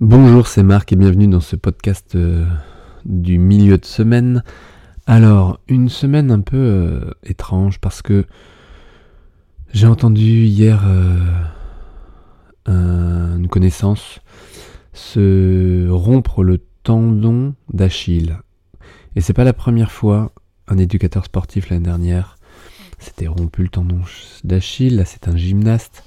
Bonjour, c'est Marc et bienvenue dans ce podcast euh, du milieu de semaine. Alors, une semaine un peu euh, étrange parce que j'ai entendu hier euh, une connaissance se rompre le tendon d'Achille. Et c'est pas la première fois, un éducateur sportif l'année dernière s'était rompu le tendon d'Achille, là c'est un gymnaste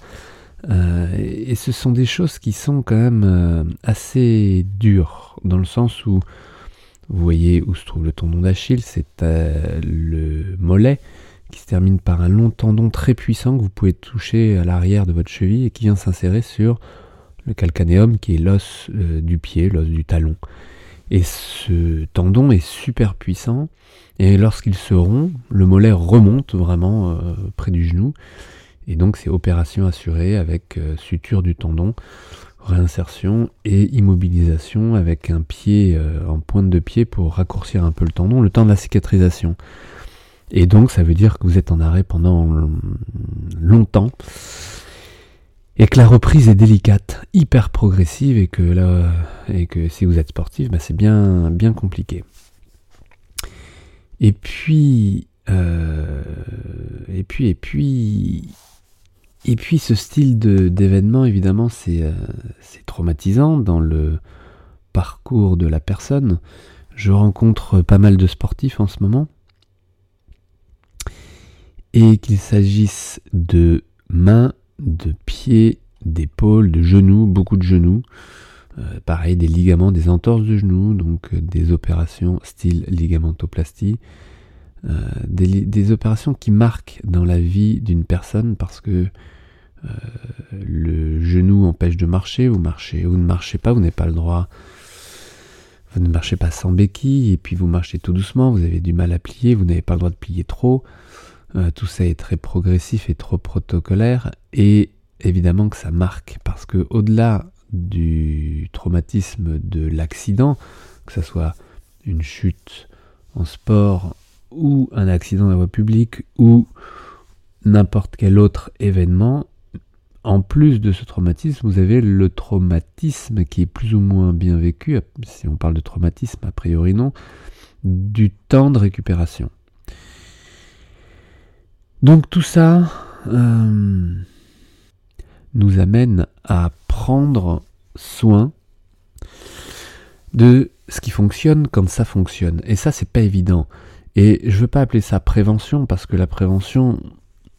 euh, et ce sont des choses qui sont quand même euh, assez dures, dans le sens où vous voyez où se trouve le tendon d'Achille, c'est euh, le mollet qui se termine par un long tendon très puissant que vous pouvez toucher à l'arrière de votre cheville et qui vient s'insérer sur le calcanéum qui est l'os du pied, l'os du talon. Et ce tendon est super puissant et lorsqu'il se rompt, le mollet remonte vraiment près du genou et donc c'est opération assurée avec euh, suture du tendon, réinsertion et immobilisation avec un pied euh, en pointe de pied pour raccourcir un peu le tendon, le temps de la cicatrisation. Et donc ça veut dire que vous êtes en arrêt pendant longtemps et que la reprise est délicate, hyper progressive et que là et que si vous êtes sportif, bah, c'est bien bien compliqué. Et puis euh, et puis et puis et puis ce style d'événement, évidemment, euh, c'est traumatisant dans le parcours de la personne. Je rencontre pas mal de sportifs en ce moment. Et qu'il s'agisse de mains, de pieds, d'épaules, de genoux, beaucoup de genoux. Euh, pareil, des ligaments, des entorses de genoux, donc euh, des opérations style ligamentoplastie. des, des, opérations qui marquent dans la vie d'une personne parce que euh, le genou empêche de marcher, vous marchez, vous ne marchez pas, vous n'avez pas le droit, vous ne marchez pas sans béquille, et puis vous marchez tout doucement, vous avez du mal à plier, vous n'avez pas le droit de plier trop. Euh, tout ça est très progressif et trop protocolaire, et évidemment que ça marque, parce que au-delà du traumatisme de l'accident, que ce soit une chute en sport ou un accident dans la voie publique ou n'importe quel autre événement, en plus de ce traumatisme, vous avez le traumatisme qui est plus ou moins bien vécu, si on parle de traumatisme, a priori non, du temps de récupération. Donc tout ça euh, nous amène à prendre soin de ce qui fonctionne quand ça fonctionne. Et ça, c'est pas évident. Et je veux pas appeler ça prévention parce que la prévention,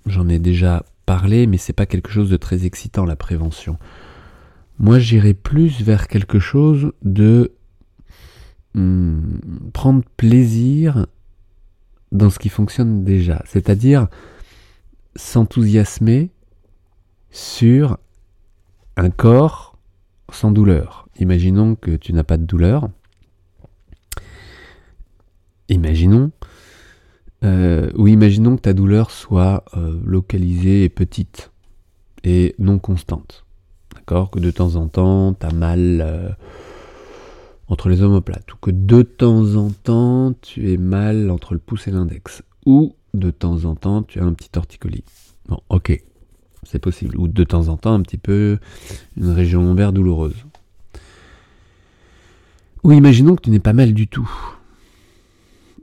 j'en ai déjà parler, mais c'est pas quelque chose de très excitant la prévention. Moi, j'irais plus vers quelque chose de hmm, prendre plaisir dans ce qui fonctionne déjà, c'est-à-dire s'enthousiasmer sur un corps sans douleur. Imaginons que tu n'as pas de douleur. Imaginons euh, ou imaginons que ta douleur soit euh, localisée et petite et non constante. D'accord? Que de temps en temps, tu as mal euh, entre les omoplates. Ou que de temps en temps, tu es mal entre le pouce et l'index. Ou de temps en temps, tu as un petit torticolis. Bon, ok. C'est possible. Ou de temps en temps, un petit peu une région lombaire douloureuse. Ou imaginons que tu n'es pas mal du tout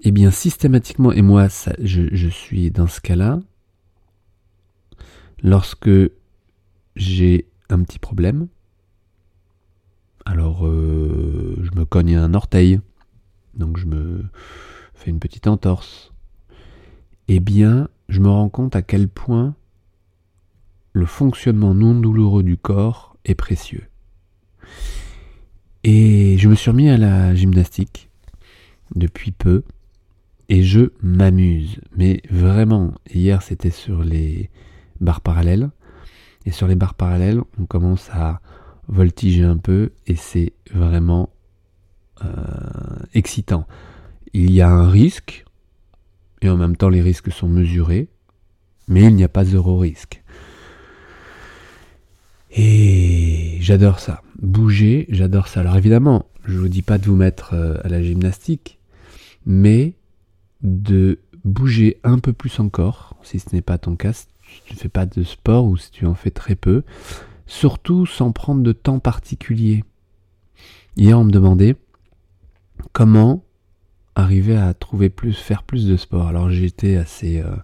eh bien, systématiquement, et moi, je, suis dans ce cas-là, lorsque j'ai un petit problème, alors euh, je me cogne un orteil, donc je me fais une petite entorse, eh bien, je me rends compte à quel point le fonctionnement non douloureux du corps est précieux. Et je me suis remis à la gymnastique depuis peu et je m'amuse. Mais vraiment, hier c'était sur les barres parallèles. Et sur les barres parallèles, on commence à voltiger un peu et c'est vraiment euh, excitant. Il y a un risque, et en même temps les risques sont mesurés, mais il n'y a pas zéro risque. Et j'adore ça. Bouger, j'adore ça. Alors évidemment, je ne vous dis pas de vous mettre euh, à la gymnastique, mais de bouger un peu plus encore, si ce n'est pas ton cas, si tu ne fais pas de sport ou si tu en fais très peu, surtout sans prendre de temps particulier. Hier, on me demandait comment arriver à trouver plus, faire plus de sport. Alors été assez, euh,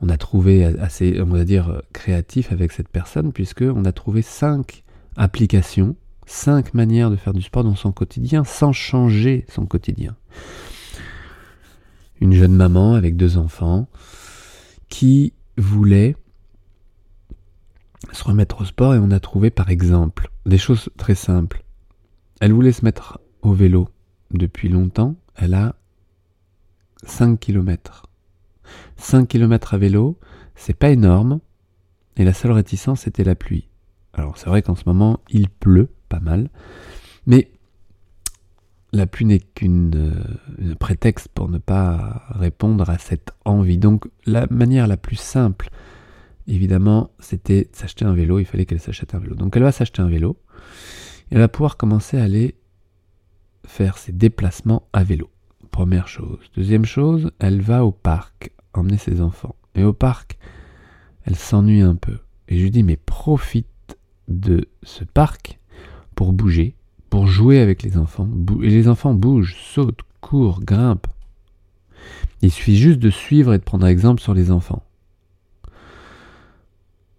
on a trouvé assez, on va dire, créatif avec cette personne puisque on a trouvé cinq applications, cinq manières de faire du sport dans son quotidien sans changer son quotidien. Une jeune maman avec deux enfants qui voulait se remettre au sport et on a trouvé par exemple des choses très simples. Elle voulait se mettre au vélo depuis longtemps, elle a 5 km. 5 km à vélo, c'est pas énorme, et la seule réticence était la pluie. Alors c'est vrai qu'en ce moment il pleut pas mal, mais la pluie n'est qu'une euh, prétexte pour ne pas répondre à cette envie. Donc la manière la plus simple, évidemment, c'était s'acheter un vélo. Il fallait qu'elle s'achète un vélo. Donc elle va s'acheter un vélo. Et elle va pouvoir commencer à aller faire ses déplacements à vélo. Première chose. Deuxième chose, elle va au parc emmener ses enfants. Et au parc, elle s'ennuie un peu. Et je lui dis, mais profite de ce parc pour bouger, pour jouer avec les enfants. Et les enfants bougent, sautent, courent, grimpent. Il suffit juste de suivre et de prendre exemple sur les enfants.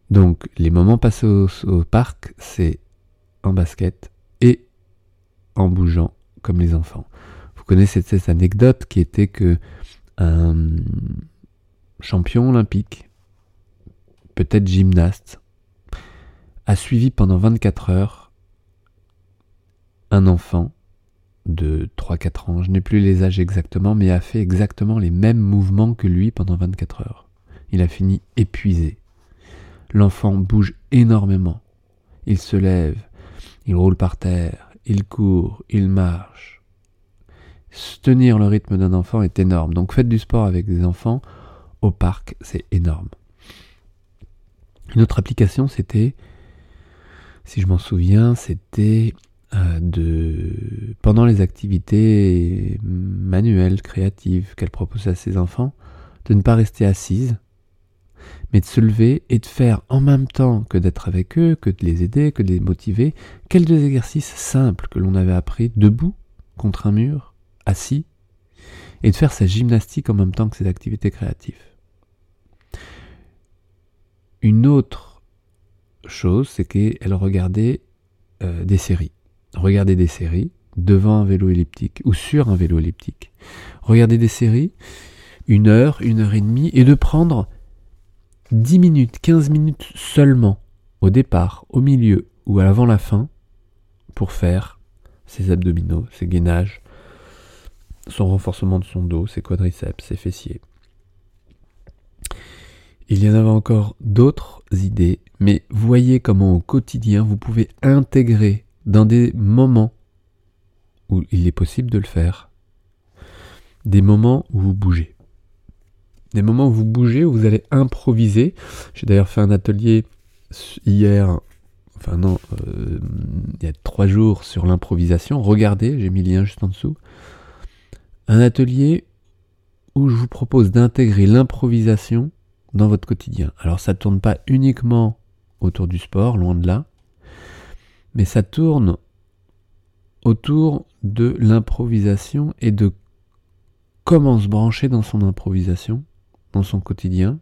Donc, les moments passés au, au parc, c'est en basket et en bougeant comme les enfants. Vous connaissez cette anecdote qui était que un champion olympique, peut-être gymnaste, a suivi pendant 24 heures un enfant de 3-4 ans, je n'ai plus les âges exactement, mais a fait exactement les mêmes mouvements que lui pendant 24 heures. Il a fini épuisé. L'enfant bouge énormément. Il se lève, il roule par terre, il court, il marche. Tenir le rythme d'un enfant est énorme. Donc faites du sport avec des enfants au parc, c'est énorme. Une autre application, c'était, si je m'en souviens, c'était de pendant les activités manuelles, créatives qu'elle proposait à ses enfants, de ne pas rester assise, mais de se lever et de faire en même temps que d'être avec eux, que de les aider, que de les motiver, quelques exercices simples que l'on avait appris debout, contre un mur, assis, et de faire sa gymnastique en même temps que ses activités créatives. Une autre chose, c'est qu'elle regardait euh, des séries. Regarder des séries devant un vélo elliptique ou sur un vélo elliptique. Regarder des séries, une heure, une heure et demie, et de prendre 10 minutes, 15 minutes seulement, au départ, au milieu ou avant la fin, pour faire ses abdominaux, ses gainages, son renforcement de son dos, ses quadriceps, ses fessiers. Il y en avait encore d'autres idées, mais voyez comment au quotidien vous pouvez intégrer dans des moments où il est possible de le faire, des moments où vous bougez des moments où vous bougez, où vous allez improviser. J'ai d'ailleurs fait un atelier hier, enfin non, euh, il y a trois jours sur l'improvisation. Regardez, j'ai mis le lien juste en dessous. Un atelier où je vous propose d'intégrer l'improvisation dans votre quotidien. Alors ça ne tourne pas uniquement autour du sport, loin de là, mais ça tourne autour de l'improvisation et de comment se brancher dans son improvisation dans son quotidien,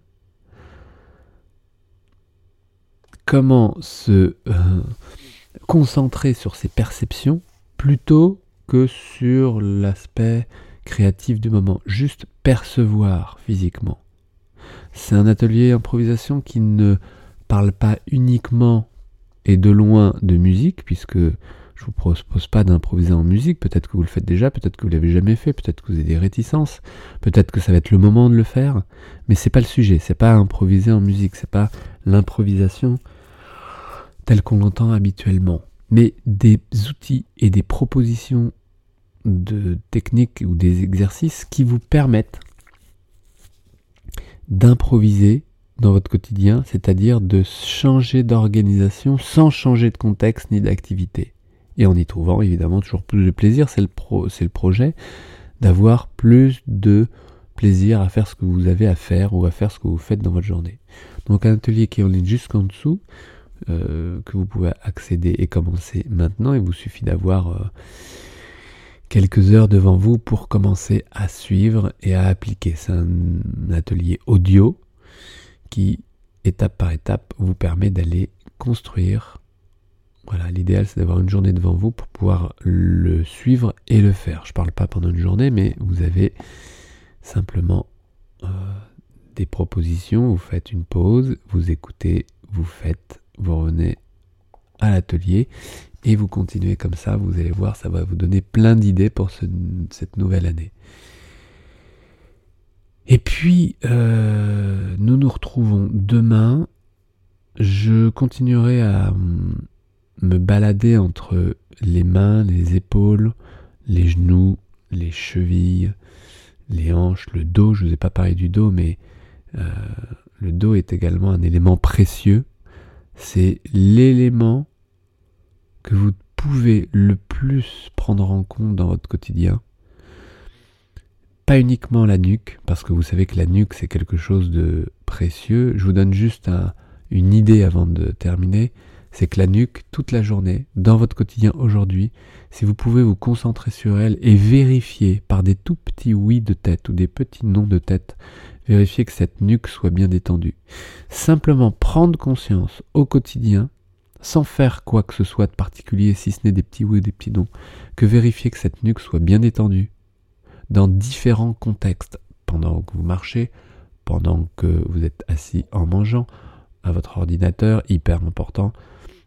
comment se euh, concentrer sur ses perceptions plutôt que sur l'aspect créatif du moment, juste percevoir physiquement. C'est un atelier improvisation qui ne parle pas uniquement et de loin de musique, puisque je vous propose pas d'improviser en musique, peut-être que vous le faites déjà, peut-être que vous l'avez jamais fait, peut-être que vous avez des réticences, peut-être que ça va être le moment de le faire, mais c'est pas le sujet, c'est pas improviser en musique, c'est pas l'improvisation telle qu'on l'entend habituellement, mais des outils et des propositions de techniques ou des exercices qui vous permettent d'improviser dans votre quotidien, c'est-à-dire de changer d'organisation sans changer de contexte ni d'activité et en y trouvant évidemment toujours plus de plaisir. C'est le, pro, le projet d'avoir plus de plaisir à faire ce que vous avez à faire ou à faire ce que vous faites dans votre journée. Donc un atelier qui est en ligne jusqu'en dessous. euh, que vous pouvez accéder et commencer maintenant. Il vous suffit d'avoir euh, quelques heures devant vous pour commencer à suivre et à appliquer. C'est un atelier audio qui, étape par étape, vous permet d'aller construire. Voilà, l'idéal c'est d'avoir une journée devant vous pour pouvoir le suivre et le faire. Je ne parle pas pendant une journée, mais vous avez simplement euh, des propositions, vous faites une pause, vous écoutez, vous faites, vous revenez à l'atelier et vous continuez comme ça, vous allez voir, ça va vous donner plein d'idées pour cette nouvelle année. Et puis, euh, nous nous retrouvons demain. Je continuerai à me balader entre les mains, les épaules, les genoux, les chevilles, les hanches, le dos. Je ne vous ai pas parlé du dos, mais euh, le dos est également un élément précieux. C'est l'élément que vous pouvez le plus prendre en compte dans votre quotidien. Pas uniquement la nuque, parce que vous savez que la nuque c'est quelque chose de précieux. Je vous donne juste une idée avant de terminer. C'est que la nuque, toute la journée, dans votre quotidien aujourd'hui, si vous pouvez vous concentrer sur elle et vérifier par des tout petits oui de tête ou des petits non de tête, vérifier que cette nuque soit bien détendue. Simplement prendre conscience au quotidien, sans faire quoi que ce soit de particulier, si ce n'est des petits oui ou des petits non, que vérifier que cette nuque soit bien détendue, dans différents contextes, pendant que vous marchez, pendant que vous êtes assis en mangeant, à votre ordinateur, hyper important,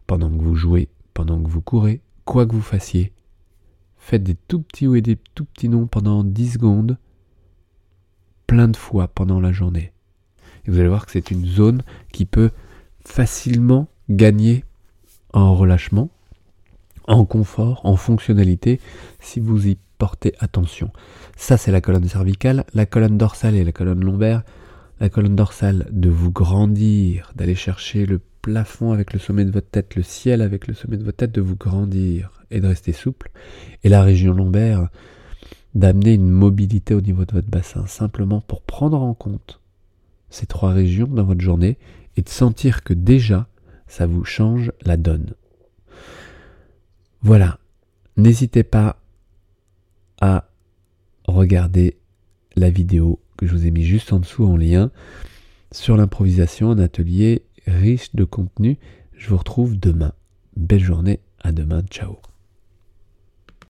pendant que vous jouez, pendant que vous courez, quoi que vous fassiez. Faites des tout petits et des tout petits non pendant 10 secondes, plein de fois pendant la journée. Et vous allez voir que c'est une zone qui peut facilement gagner en relâchement, en confort, en fonctionnalité, si vous y portez attention. Ça, c'est la colonne cervicale. La colonne dorsale et la colonne lombaire. La colonne dorsale, de vous grandir, d'aller chercher le plafond avec le sommet de votre tête, le ciel avec le sommet de votre tête, de vous grandir et de rester souple. Et la région lombaire, d'amener une mobilité au niveau de votre bassin, simplement pour prendre en compte ces trois régions dans votre journée et de sentir que déjà, ça vous change la donne. Voilà, n'hésitez pas à regarder la vidéo que je vous ai mis juste en dessous en lien sur l'improvisation, un atelier riche de contenu. Je vous retrouve demain. Belle journée, à demain, ciao.